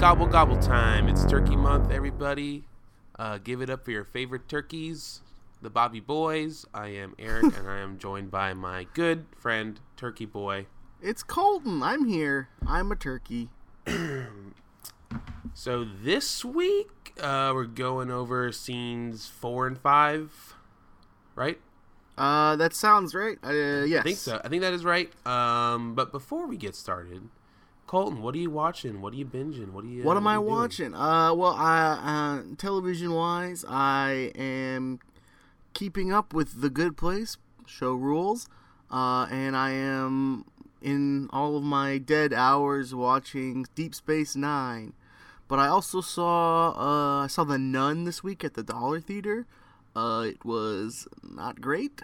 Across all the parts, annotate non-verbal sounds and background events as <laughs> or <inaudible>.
gobble gobble time. It's turkey month, everybody. Uh, give it up for your favorite turkeys, the Bobby Boys. I am Eric, and I am joined by my good friend, Turkey Boy. It's Colton. I'm here. I'm a turkey. <clears throat> So this week, uh, we're going over scenes four and five, right? Uh, that sounds right. Uh, yes. I think so. I think that is right. Um, but before we get started, Colton, what are you watching? What are you binging? What are you? What am are I doing? watching? Uh, well, I uh, television wise, I am keeping up with the Good Place show rules, uh, and I am in all of my dead hours watching Deep Space Nine. But I also saw uh, I saw the Nun this week at the Dollar Theater. Uh, it was not great.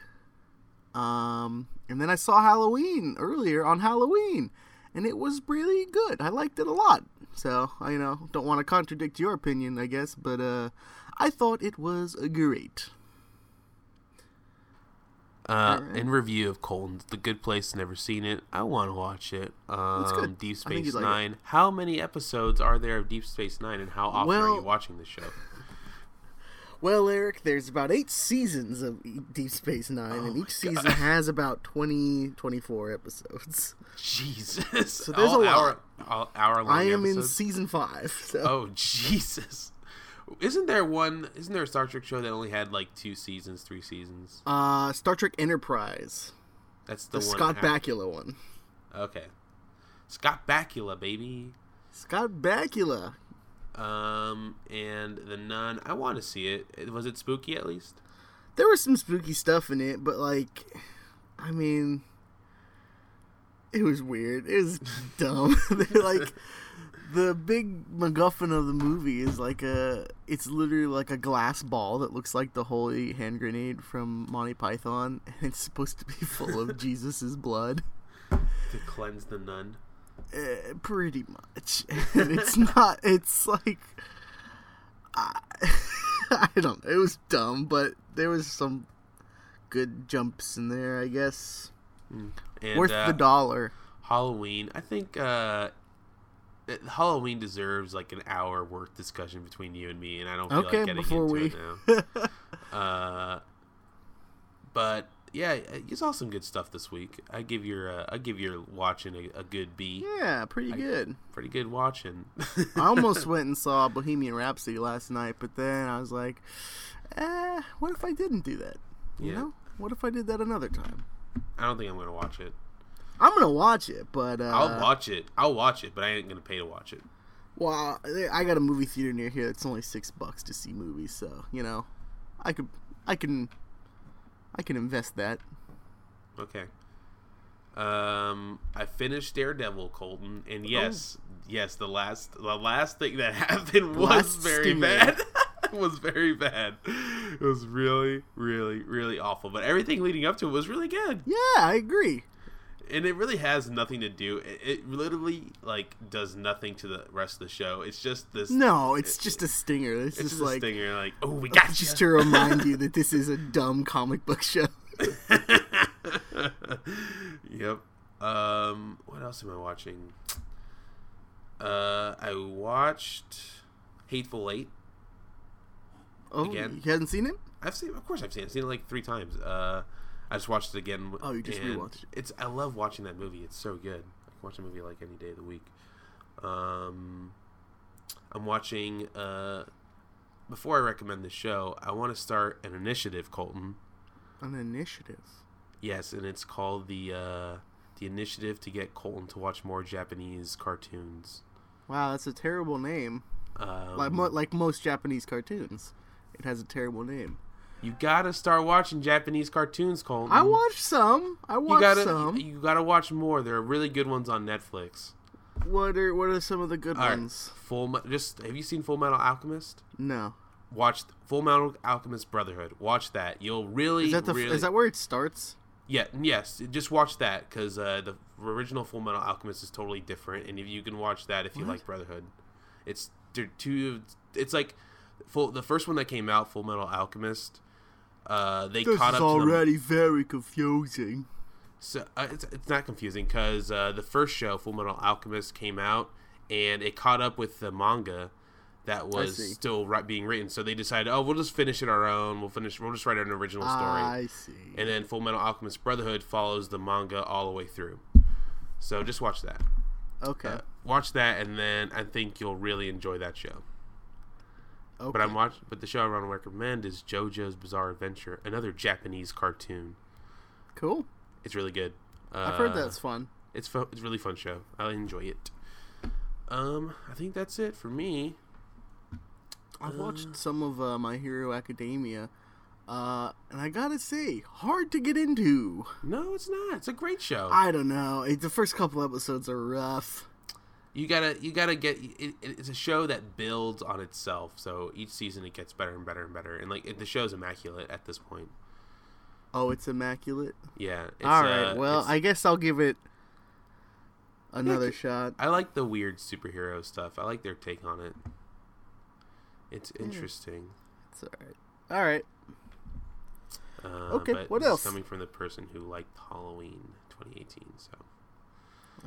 Um, and then I saw Halloween earlier on Halloween, and it was really good. I liked it a lot. So I, you know, don't want to contradict your opinion, I guess, but uh, I thought it was great. Uh, Alright. in review of Colton's The Good Place, never seen it. I want to watch it. Um. Deep Space you'd like. Nine. How many episodes are there of Deep Space Nine, and how often are you watching the show? Well, Eric, there's about eight seasons of Deep Space Nine, and each season has about 20, 24 episodes. Jesus. So there's All a lot. hour, all hour long I am in season five. So. Oh Jesus! Isn't there one? Isn't there a Star Trek show that only had like two seasons, three seasons? Uh, Star Trek Enterprise, That's the, the. Scott Bakula one. Okay, Scott Bakula, baby. Scott Bakula. Um, and the Nun. I want to see it. Was it spooky at least? There was some spooky stuff in it, but like, I mean, it was weird. It was <laughs> dumb. <laughs> Like, the big MacGuffin of the movie is like a. It's literally like a glass ball that looks like the holy hand grenade from Monty Python, and it's supposed to be <laughs> full of Jesus's blood. To cleanse the Nun. Uh, pretty much, <laughs> and it's not. It's like. I, <laughs> I don't know. It was dumb, but there was some good jumps in there, I guess. And, Worth uh, the dollar. Halloween. I think uh, Halloween deserves like an hour worth discussion between you and me, and I don't feel Okay, like getting into we. it now. <laughs> Uh, but yeah, you saw some good stuff this week. I give your uh, I give your watching a, a good B. yeah, pretty good. Pretty good watching. I almost <laughs> went and saw Bohemian Rhapsody last night, but then I was like, eh, what if I didn't do that? You Yeah. know? What if I did that another time? I don't think I'm gonna watch it. I'm gonna watch it, but uh, I'll watch it. I'll watch it, but I ain't gonna pay to watch it. Well, I got a movie theater near here. It's only six bucks to see movies, so you know, I could, I can, I can invest that. Okay. Um, I finished Daredevil, Colton, and yes, yes, the last the last thing that <laughs> happened was very bad. <laughs> was very bad. It was really, really, really awful. But everything leading up to it was really good, Yeah, I agree. And it really has nothing to do. It, it literally like does nothing to the rest of the show. It's just this. No, it's just a stinger. It's, it's just just like a stinger. Like, oh, we got just to <laughs> remind you that this is a dumb comic book show. <laughs> yep. Um, what else am I watching? Uh, I watched Hateful Eight. Oh, Again? you hadn't seen it? I've seen, of course, I've seen it. I've seen it like three times. Uh, I just watched it again. Oh, you just rewatched it. It's I love watching that movie. It's so good. I can watch a movie like any day of the week. Um, I'm watching. Uh, before I recommend the show, I want to start an initiative, Colton. An initiative. Yes, and it's called the uh, the initiative to get Colton to watch more Japanese cartoons. Wow, that's a terrible name. Um, Like mo- like most Japanese cartoons, it has a terrible name. You gotta start watching Japanese cartoons, Colton. I watched some. I You watched gotta some. you, you gotta watch more. There are really good ones on Netflix. What are what are some of the good All right, ones? Full just have you seen Full Metal Alchemist? No. Watch Full Metal Alchemist Brotherhood. Watch that. You'll really Is that the really is that where it starts? Yeah, yes. Just watch that because uh, the original Full Metal Alchemist is totally different, and if you can watch that if you What? like Brotherhood, it's they're two. It's like full. The first one that came out, Full Metal Alchemist. Uh, they This caught is up to them. already very confusing. So uh, it's it's not confusing because uh, the first show, Full Metal Alchemist, came out and it caught up with the manga that was still ri- being written. So they decided, oh, we'll just finish it our own. We'll finish. We'll just write an original story. I see. and then Full Metal Alchemist Brotherhood follows the manga all the way through. So just watch that. okay. Uh, watch that, and then I think you'll really enjoy that show. Okay. But I'm watch. But the show I want to recommend is JoJo's Bizarre Adventure, another Japanese cartoon. cool. It's really good. Uh, I've heard that's fun. It's fun. It's a really fun show. I enjoy it. Um, I think that's it for me. I've watched some of uh, My Hero Academia, uh, and I gotta say, hard to get into. No, it's not. It's a great show. I don't know. It, the first couple episodes are rough. You gotta, you gotta get. It, it's a show that builds on itself. So each season it gets better and better and better. And like it, the show's immaculate at this point. Oh, it's immaculate. Yeah. It's, All right. uh, well, I guess I'll give it another c- shot. I like the weird superhero stuff. I like their take on it. It's interesting. It's all right. All right. Uh, Okay, what else? Coming from the person who liked Halloween 2018. So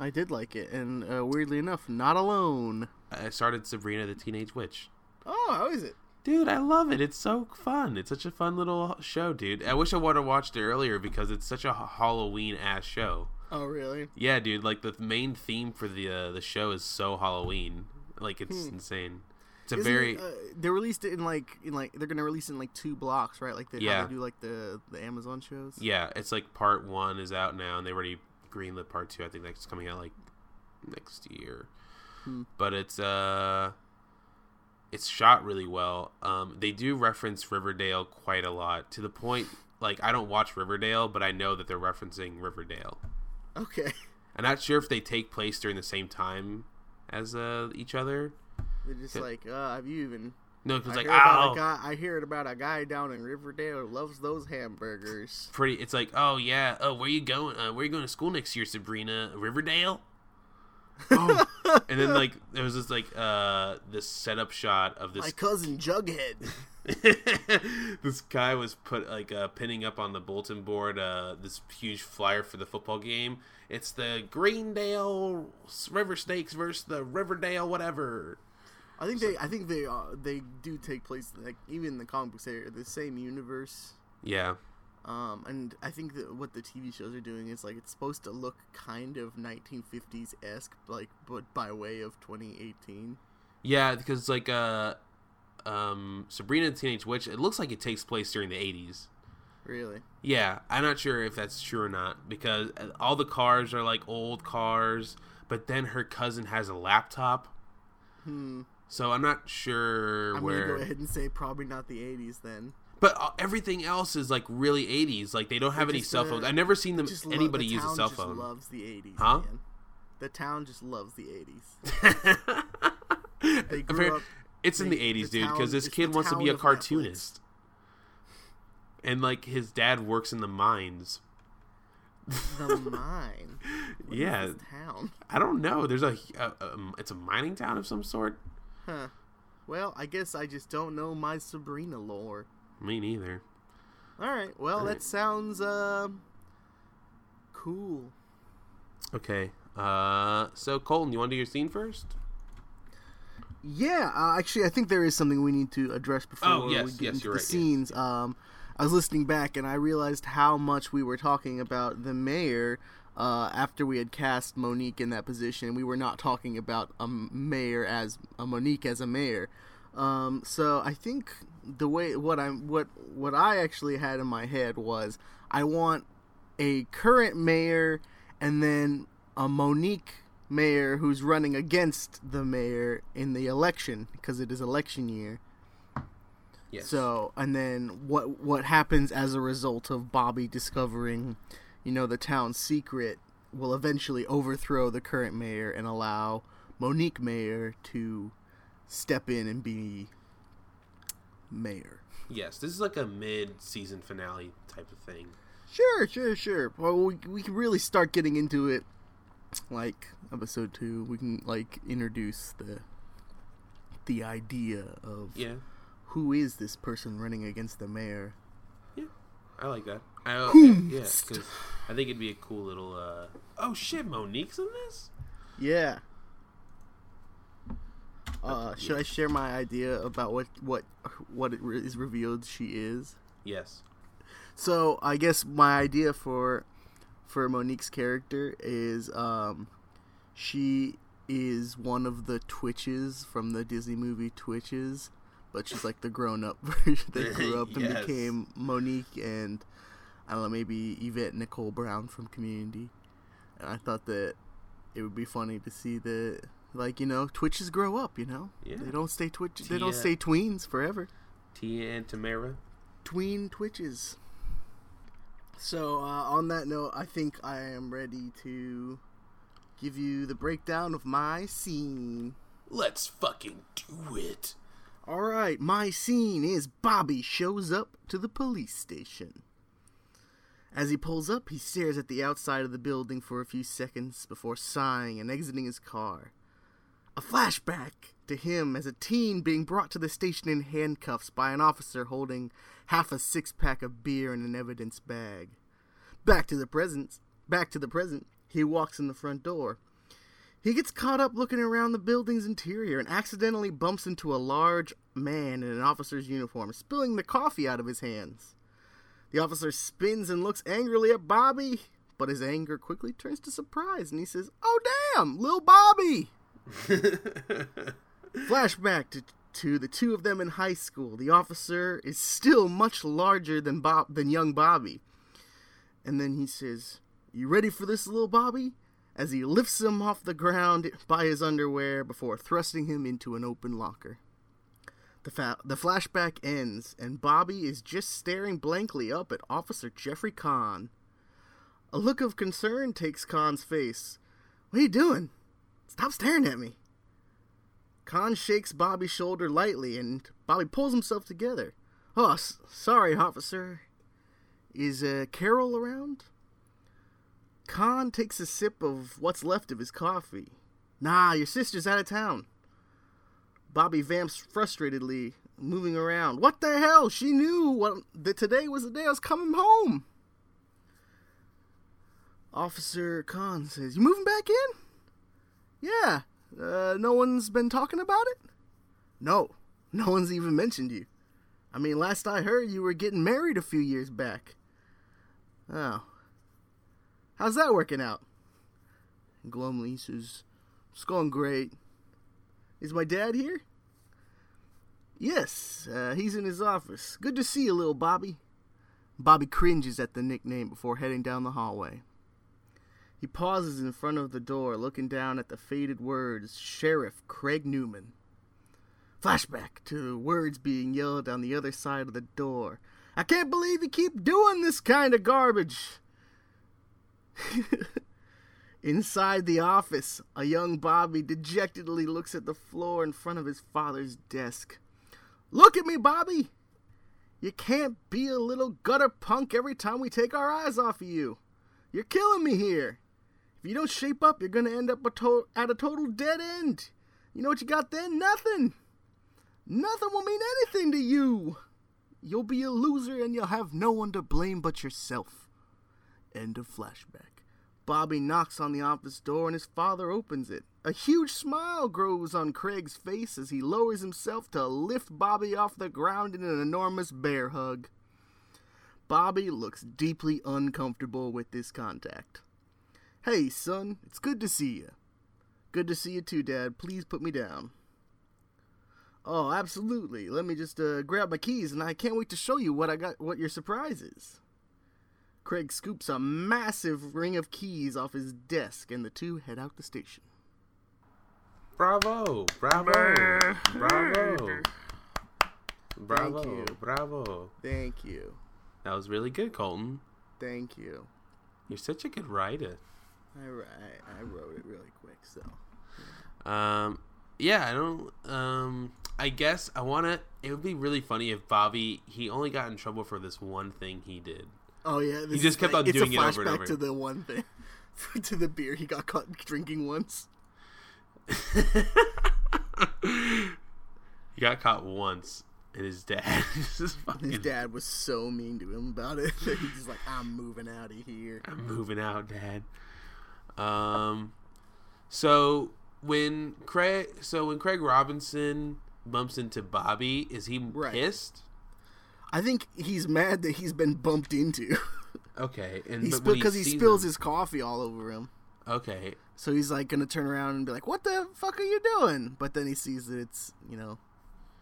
I did like it, and uh, weirdly enough, not alone. I started Sabrina the Teenage Witch. Oh, how is it? Dude, I love it. It's so fun. It's such a fun little show, dude. I wish I would have watched it earlier because it's such a Halloween ass show. Oh, really? Yeah, dude. Like the main theme for the uh, the show is so Halloween. Like it's insane. It's a Hmm. Isn't very it, uh, they released it in like in like they're gonna release it in like two blocks, right? Like they, Yeah. they do like the the Amazon shows. yeah. It's like part one is out now, and they already greenlit part two. I think that's coming out like next year. Hmm. But it's uh, it's shot really well. Um, they do reference Riverdale quite a lot to the point like I don't watch Riverdale, but I know that they're referencing Riverdale. Okay. I'm not sure if they take place during the same time as uh, each other. They're just like, uh, have you even? No, because like oh, a guy. I hear about a guy down in Riverdale who loves those hamburgers. pretty. It's like oh yeah, oh where you going? Uh, where you going to school next year, Sabrina? Riverdale. <laughs> Oh, and then like there was this like uh this setup shot of this My cousin Jughead. <laughs> this guy was put like uh, pinning up on the bulletin board uh, this huge flyer for the football game. It's the Greendale River Snakes versus the Riverdale whatever. I think they. I think they. Uh, they do take place like even in the comic books. They're the same universe. Yeah, Um, and I think that what the TV shows are doing is like it's supposed to look kind of 1950s esque, like but by way of 2018. yeah, because like uh, um, Sabrina the Teenage Witch, it looks like it takes place during the '80s. Really? Yeah, I'm not sure if that's true or not because all the cars are like old cars, but then her cousin has a laptop, Hmm. So I'm not sure I'm where. gonna go ahead and say probably not the 80s then. But uh, everything else is like really 80s. Like they don't have any cell uh, phones. I've never seen them Just lo- anybody the use a cell just phone. Loves the 80s, Huh? man. The town just loves the 80s. <laughs> They grew up- it's in the 80s, the dude, because this kid wants to be a Netflix. cartoonist. And like his dad works in the mines. The <laughs> mine. Yeah. this town. I don't know. There's a, a, a it's a mining town of some sort. Huh. Well, I guess I just don't know my Sabrina lore. Me neither. All right. Well, Alright. that sounds uh, cool. Okay. Uh, so Colton, you want to do your scene first? Yeah, uh, actually, I think there is something we need to address before Oh, yes, we get yes, into the right, yes. scenes. Um, I was listening back and I realized how much we were talking about the mayor uh, after we had cast Monique in that position. We were not talking about a mayor as a Monique as a mayor. Um, so I think the way what I'm what what I actually had in my head was I want a current mayor and then a Monique mayor who's running against the mayor in the election because it is election year. Yes. So, and then what what happens as a result of Bobby discovering, you know, the town's secret will eventually overthrow the current mayor and allow Monique Mayor to step in and be mayor. yes, this is like a mid-season finale type of thing. Sure, sure, sure. Well, we we can really start getting into it like episode 2. We can like introduce the the idea of Yeah. who is this person running against the mayor. Yeah, I like that. I, yeah, because I think it'd be a cool little. Uh... Oh shit, Monique's in this. Yeah. Uh, should I share my idea about what what what it re- is revealed she is? Yes. So I guess my idea for for Monique's character is um, she is one of the Twitches from the Disney movie Twitches, but she's like the grown up <laughs> version that grew up and <laughs> Yes. became Monique and I don't know maybe Yvette Nicole Brown from Community. And I thought that it would be funny to see that like you know Twitches grow up. You know Yeah. they don't stay Twitch. They don't stay tweens forever Tia and Tamara. tween twitches. So, uh, on that note, I think I am ready to give you the breakdown of my scene. Let's fucking do it. Alright, my scene is Bobby shows up to the police station. As he pulls up, he stares at the outside of the building for a few seconds before sighing and exiting his car. A flashback to him as a teen being brought to the station in handcuffs by an officer holding half a six pack of beer in an evidence bag. Back to the present. Back to the present. He walks in the front door. He gets caught up looking around the building's interior and accidentally bumps into a large man in an officer's uniform, spilling the coffee out of his hands. The officer spins and looks angrily at Bobby, but his anger quickly turns to surprise and he says, Oh, damn, Lil Bobby! <laughs> Flashback to, to the two of them in high school. The officer is still much larger than Bob than young Bobby. And then he says, You ready for this, little Bobby? As he lifts him off the ground by his underwear before thrusting him into an open locker. The, fa- the flashback ends, and Bobby is just staring blankly up at Officer Jeffrey Kahn. A look of concern takes Kahn's face. What are you doing? Stop staring at me. Khan shakes Bobby's shoulder lightly, and Bobby pulls himself together. Oh, s- sorry, officer. Is uh, Carol around? Khan takes a sip of what's left of his coffee. Nah, your sister's out of town. Bobby vamps frustratedly, moving around. What the hell? She knew what, that today was the day I was coming home. Officer Khan says, You moving back in? Yeah. Uh, no one's been talking about it? No. No one's even mentioned you. I mean, last I heard, you were getting married a few years back. Oh. How's that working out? Glumly says, It's going great. Is my dad here? Yes, uh, he's in his office. Good to see you, little Bobby. Bobby cringes at the nickname before heading down the hallway. He pauses in front of the door, looking down at the faded words Sheriff Craig Newman. Flashback to the words being yelled on the other side of the door. I can't believe you keep doing this kind of garbage. <laughs> Inside the office, a young Bobby dejectedly looks at the floor in front of his father's desk. Look at me, Bobby! You can't be a little gutter punk every time we take our eyes off of you. You're killing me here. If you don't shape up, you're gonna end up a to- at a total dead end. You know what you got then? Nothing. Nothing will mean anything to you. You'll be a loser and you'll have no one to blame but yourself. End of flashback. Bobby knocks on the office door and his father opens it. A huge smile grows on Craig's face as he lowers himself to lift Bobby off the ground in an enormous bear hug. Bobby looks deeply uncomfortable with this contact. Hey, son, it's good to see you. Good to see you too, Dad. Please put me down. Oh, absolutely. Let me just uh, grab my keys, and I can't wait to show you what I got. What your surprise is. Craig scoops a massive ring of keys off his desk, and the two head out the station. Bravo! Bravo! Bravo! Bravo! you. Bravo! Thank you. That was really good, Colton. Thank you. You're such a good writer. I, I, I wrote it really quick, so. Um, yeah, I don't. Um, I guess I want to. It would be really funny if Bobby he only got in trouble for this one thing he did. Oh yeah, this just kept like- on doing it over and flashback over. to the one thing, <laughs> to the beer he got caught drinking once. <laughs> He got caught once, and his dad <laughs> fucking. His dad was so mean to him about it he's just like, "I'm moving out of here." I'm moving out, Dad. Um, so when Craig, so when Craig Robinson bumps into Bobby, is he Right. pissed? I think he's mad that he's been bumped into. <laughs> Okay, and He spill because he, sees spills him- his coffee all over him. Okay, So he's like gonna turn around and be like, "What the fuck are you doing?" But then he sees that it's you know,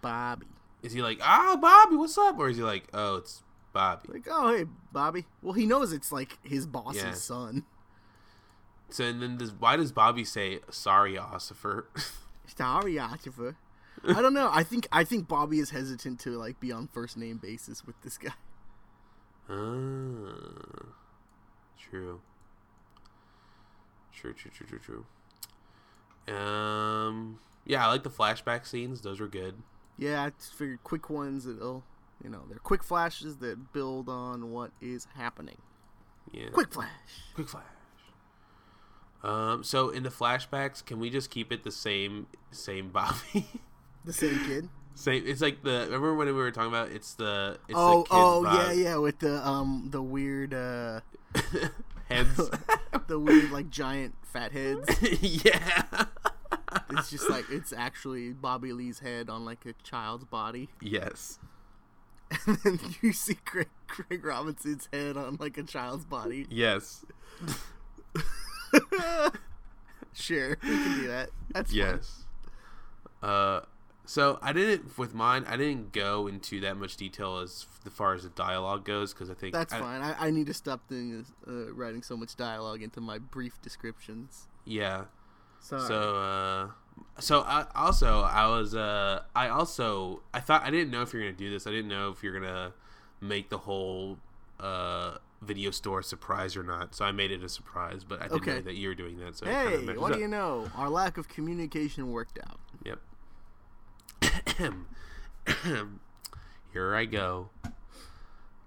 Bobby. is he like, "Ah, Bobby, what's up?" Or is he like, "Oh, it's Bobby"? Like, oh hey, Bobby. Well, he knows it's like his boss's Yeah. son. So and then why does Bobby say, "Sorry, Ossifer"? <laughs> Sorry, Archibald. I don't know. I think I think Bobby is hesitant to like be on first name basis with this guy. Ah, true. True, true, true, true, true. Um, yeah, I like the flashback scenes. Those were good. Yeah, I just figured quick ones that'll you know they're quick flashes that build on what is happening. Yeah, Quick flash. quick flash. Um, so in the flashbacks, can we just keep it the same, same Bobby? <laughs> The same kid. same. It's like the remember when we were talking about it's the it's oh, the kid's oh yeah, yeah, with the um the weird uh <laughs> heads. <laughs> the weird like giant fat heads. <laughs> yeah. It's just like it's actually Bobby Lee's head on like a child's body, yes. and then you see Craig, Craig Robinson's head on like a child's body. Yes. Sure, we can do that. That's fun. Yes. Uh, so I didn't with mine. I didn't go into that much detail as far as the dialogue goes because I think That's I- fine. I, I need to stop doing this, uh, writing so much dialogue into my brief descriptions. Yeah. Sorry. So uh, so I also I was uh I also I thought I didn't know if you're gonna do this. I didn't know if you're gonna make the whole uh video store a surprise or not. So I made it a surprise, but I didn't Okay. know that you were doing that. So hey, what do you know? Our lack of communication worked out. Yep. <coughs> Here I go.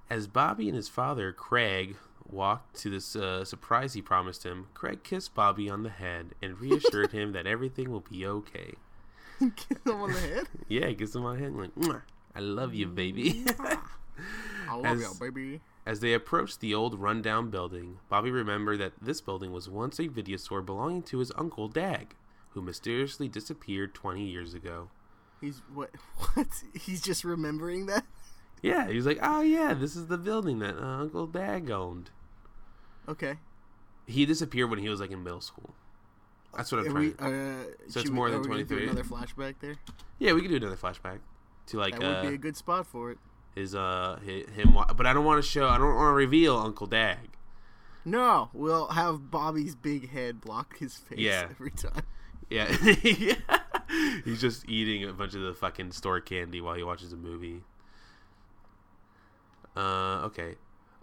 As Bobby and his father, Craig, walked to this uh, surprise he promised him, Craig kissed Bobby on the head and reassured him that everything will be okay. <laughs> Kiss him on the head. <laughs> Yeah, he kissed him on the head like, "Mwah, I love you, baby. I love As- you, baby. As they approached the old rundown building, Bobby remembered that this building was once a video store belonging to his uncle Dag, who mysteriously disappeared 20 years ago. He's what? <laughs> What? He's just remembering that. Yeah, he's like, "Oh yeah, this is the building that uh, Uncle Dag owned." Okay. He disappeared when he was like in middle school. That's what I'm Are trying. we, uh, So it's should more we, than we do 23? Another flashback there. yeah, we could do another flashback to like That would uh, be a good spot for it. his uh hi- him. But I don't want to show. I don't want to reveal Uncle Dag. No, we'll have Bobby's big head block his face Yeah. every time. Yeah. <laughs> yeah, <laughs> he's just eating a bunch of the fucking store candy while he watches a movie. Uh, okay.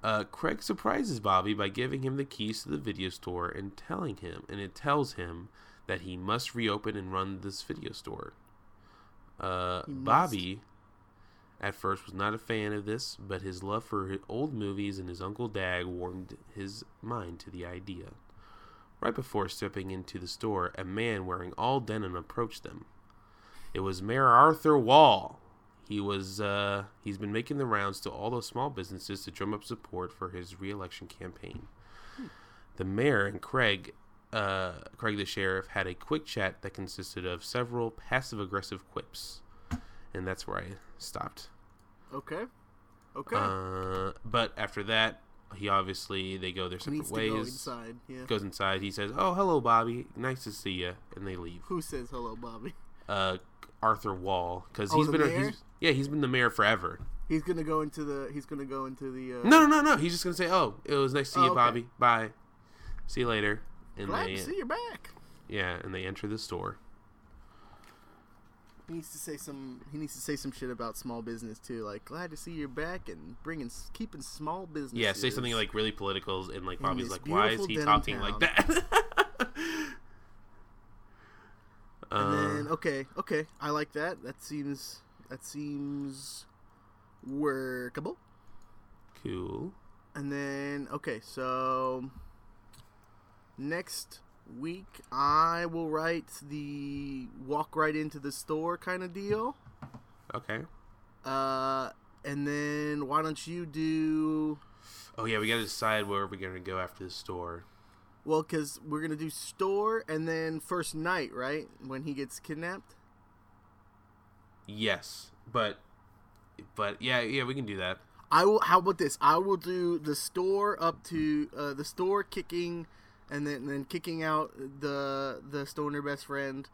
Uh, Craig surprises Bobby by giving him the keys to the video store and telling him, and it tells him that he must reopen and run this video store. Uh, Bobby, at first, was not a fan of this, but his love for old movies and his Uncle Dag warmed his mind to the idea. Right before stepping into the store, a man wearing all denim approached them. It was Mayor Arthur Wall. He was uh, he's been making the rounds to all those small businesses to drum up support for his reelection campaign. The mayor and Craig, uh, Craig the sheriff, had a quick chat that consisted of several passive aggressive quips, and that's where I stopped. Okay. Okay. Uh, but after that, he obviously they go their he separate ways go inside. Yeah. goes inside. He says, "Oh, hello, Bobby. Nice to see you," and they leave. Who says hello, Bobby? Uh, Arthur Wall, because Oh, he's been he's, yeah he's been the mayor forever. He's gonna go into the. He's gonna go into the. Uh, No, no, no, no. He's just gonna say, "Oh, it was nice to see Oh, you, okay. Bobby. Bye. See you later." And Glad they to see you back. yeah, and they enter the store. He needs to say some. He needs to say some shit about small business too. Like, glad to see you're back and bringing, keeping small business. Yeah, say something like really political, and like Bobby's like, "Why is he talking like that?" <laughs> And uh, then okay, okay, I like that. That seems that seems workable. cool. And then okay, so next week I will write the walk right into the store kind of deal. Okay. Uh, and then why don't you do? Oh yeah, we gotta decide where we're gonna go after the store. Well, because we're gonna do store and then first night, right? When he gets kidnapped. Yes, but but yeah, yeah, we can do that. I will. How about this? I will do the store up to uh, the store kicking, and then then kicking out the the stoner best friend,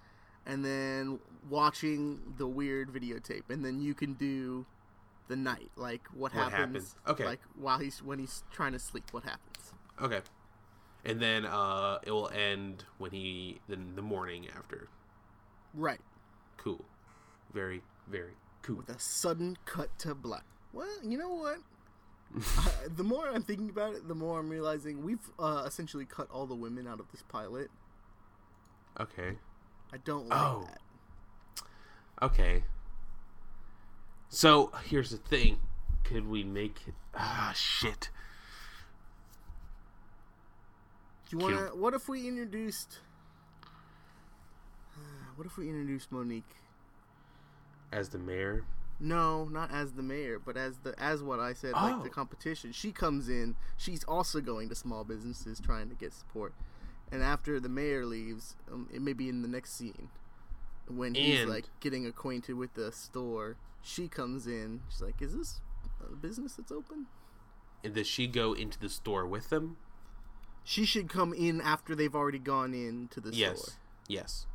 and then watching the weird videotape, and then you can do the night, like what, What happens. happens. Okay. Like while he's when he's trying to sleep, what happens? Okay. And then uh, it will end when he then the morning after. Right. Cool. Very very cool. With a sudden cut to black. Well, you know what? Uh, <laughs> the more I'm thinking about it, the more I'm realizing we've uh, essentially cut all the women out of this pilot. Okay. I don't like Oh. that. Okay. So here's the thing. Could we make it ah shit. Do you want to? What if we introduced? What if we introduced Monique? As the mayor? No, not as the mayor, but as the as what I said, like the Oh. competition. She comes in. She's also going to small businesses trying to get support. And after the mayor leaves, um, it may be in the next scene when he's And- like getting acquainted with the store. She comes in. She's like, "Is this a business that's open?" And does she go into the store with them? She should come in after they've already gone into the Yes. store. Yes.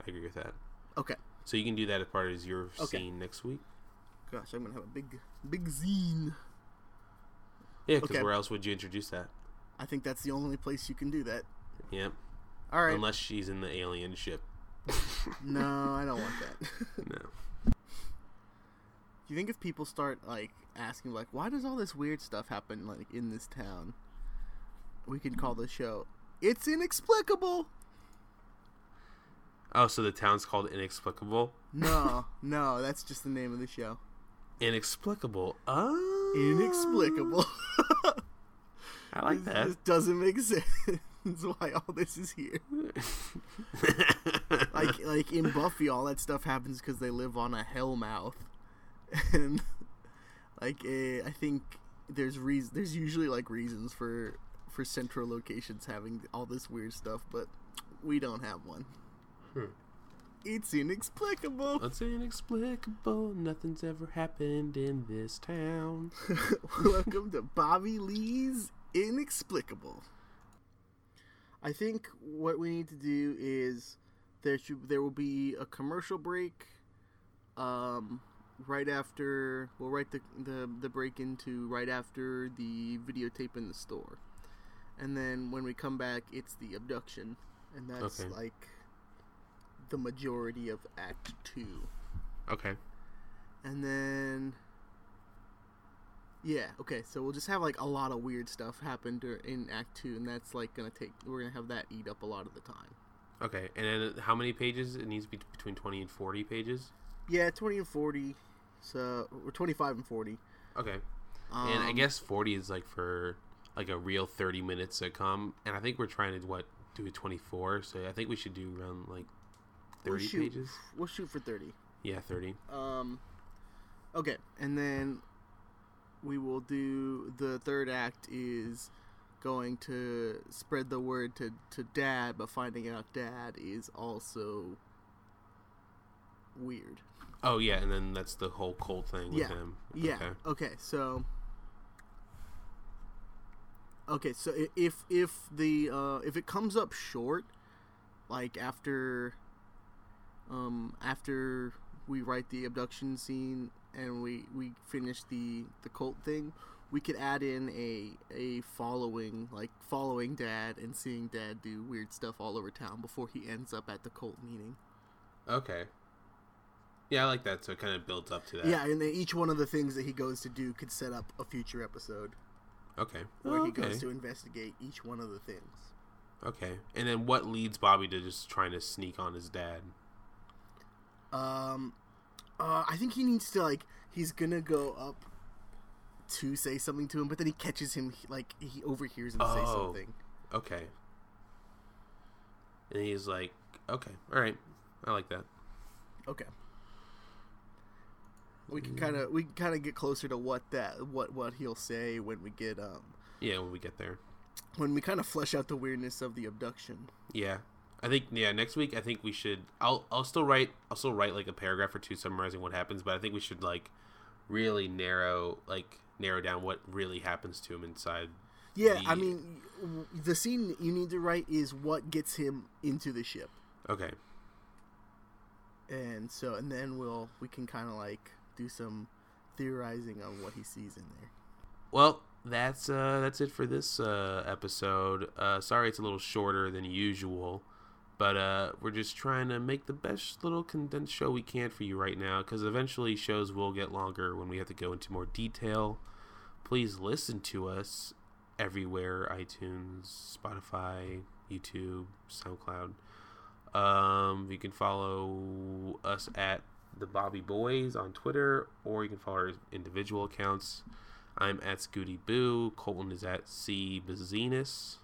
I agree with that. Okay. So you can do that as part of your Okay. scene next week? Gosh, I'm gonna have a big, big zine. Yeah, because Okay. where else would you introduce that? I think that's the only place you can do that. Yep. All right. Unless she's in the alien ship. <laughs> no, I don't want that. <laughs> No. Do you think if people start like asking like why does all this weird stuff happen like in this town? We can call the show It's inexplicable. Oh, so the town's called Inexplicable? No, <laughs> no, that's just the name of the show. Inexplicable. Oh. Inexplicable. <laughs> I like This that. just doesn't make <laughs> sense why all this is here. <laughs> Like like in Buffy all that stuff happens cuz they live on a hell mouth. And like eh, I think there's reason there's usually like reasons for for central locations having all this weird stuff, but we don't have one. Hmm. It's inexplicable. It's inexplicable. Nothing's ever happened in this town. <laughs> Welcome to Bobby Lee's Inexplicable. I think what we need to do is there should there will be a commercial break um right after we'll write the, the the break into right after the videotape in the store. And then when we come back it's the abduction and that's Okay. like the majority of act 2 Okay. and then yeah okay so we'll just have like a lot of weird stuff happen dur- in act two and that's like gonna take we're gonna have that eat up a lot of the time Okay. And then how many pages? It needs to be between 20 and 40 pages? yeah 20 and 40 so we're 25 and 40 Okay. and I Um, guess 40 is like for like a real 30 minute sitcom. And I think we're trying to, what, do a 24. So I think we should do around like 30 we'll shoot, pages. we'll shoot for 30 Yeah, 30. um okay and then we will do the third act is going to spread the word to, to dad but finding out dad is also weird Oh, yeah. And then that's the whole cult thing with Yeah. him. Yeah. Okay. Okay. So. Okay, so if if the uh, if it comes up short, like after, um, after we write the abduction scene and we we finish the the cult thing, we could add in a a following like following dad and seeing dad do weird stuff all over town before he ends up at the cult meeting. Okay. Yeah, I like that. So it kind of builds up to that. Yeah, and then each one of the things that he goes to do could set up a future episode. Okay. where Oh, he okay. goes to investigate each one of the things. Okay. And then what leads Bobby to just trying to sneak on his dad? Um, uh, I think he needs to like he's gonna go up to say something to him, but then he catches him like he overhears him say Oh. something. Okay. And he's like, okay, all right. I like that. Okay. We can kind of we can kind of get closer to what that what what he'll say when we get um Yeah, when we get there. when we kind of flesh out the weirdness of the abduction. Yeah. I think yeah, next week I think we should I'll I'll still write I'll still write like a paragraph or two summarizing what happens, but I think we should like really narrow like narrow down what really happens to him inside. Yeah, the- I mean, the scene you need to write is what gets him into the ship, Okay. and so and then we'll we can kind of like do some theorizing on what he sees in there. Well, that's uh that's it for this uh episode. Uh sorry it's a little shorter than usual, but uh we're just trying to make the best little condensed show we can for you right now cuz eventually shows will get longer when we have to go into more detail. Please listen to us everywhere, iTunes, Spotify, YouTube, SoundCloud. Um, you can follow us at the Bobby Boys on Twitter, or you can follow our individual accounts. I'm at Scoody Boo. Colton is at C Bazenas.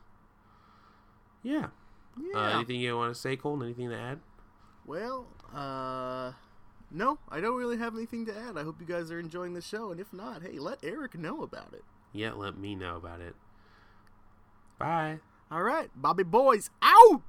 Yeah. Yeah. Uh, anything you want to say, Colton? Anything to add? Well, uh, no, I don't really have anything to add. I hope you guys are enjoying the show, and if not, hey, let Eric know about it. Yeah, let me know about it. Bye. All right, Bobby Boys out.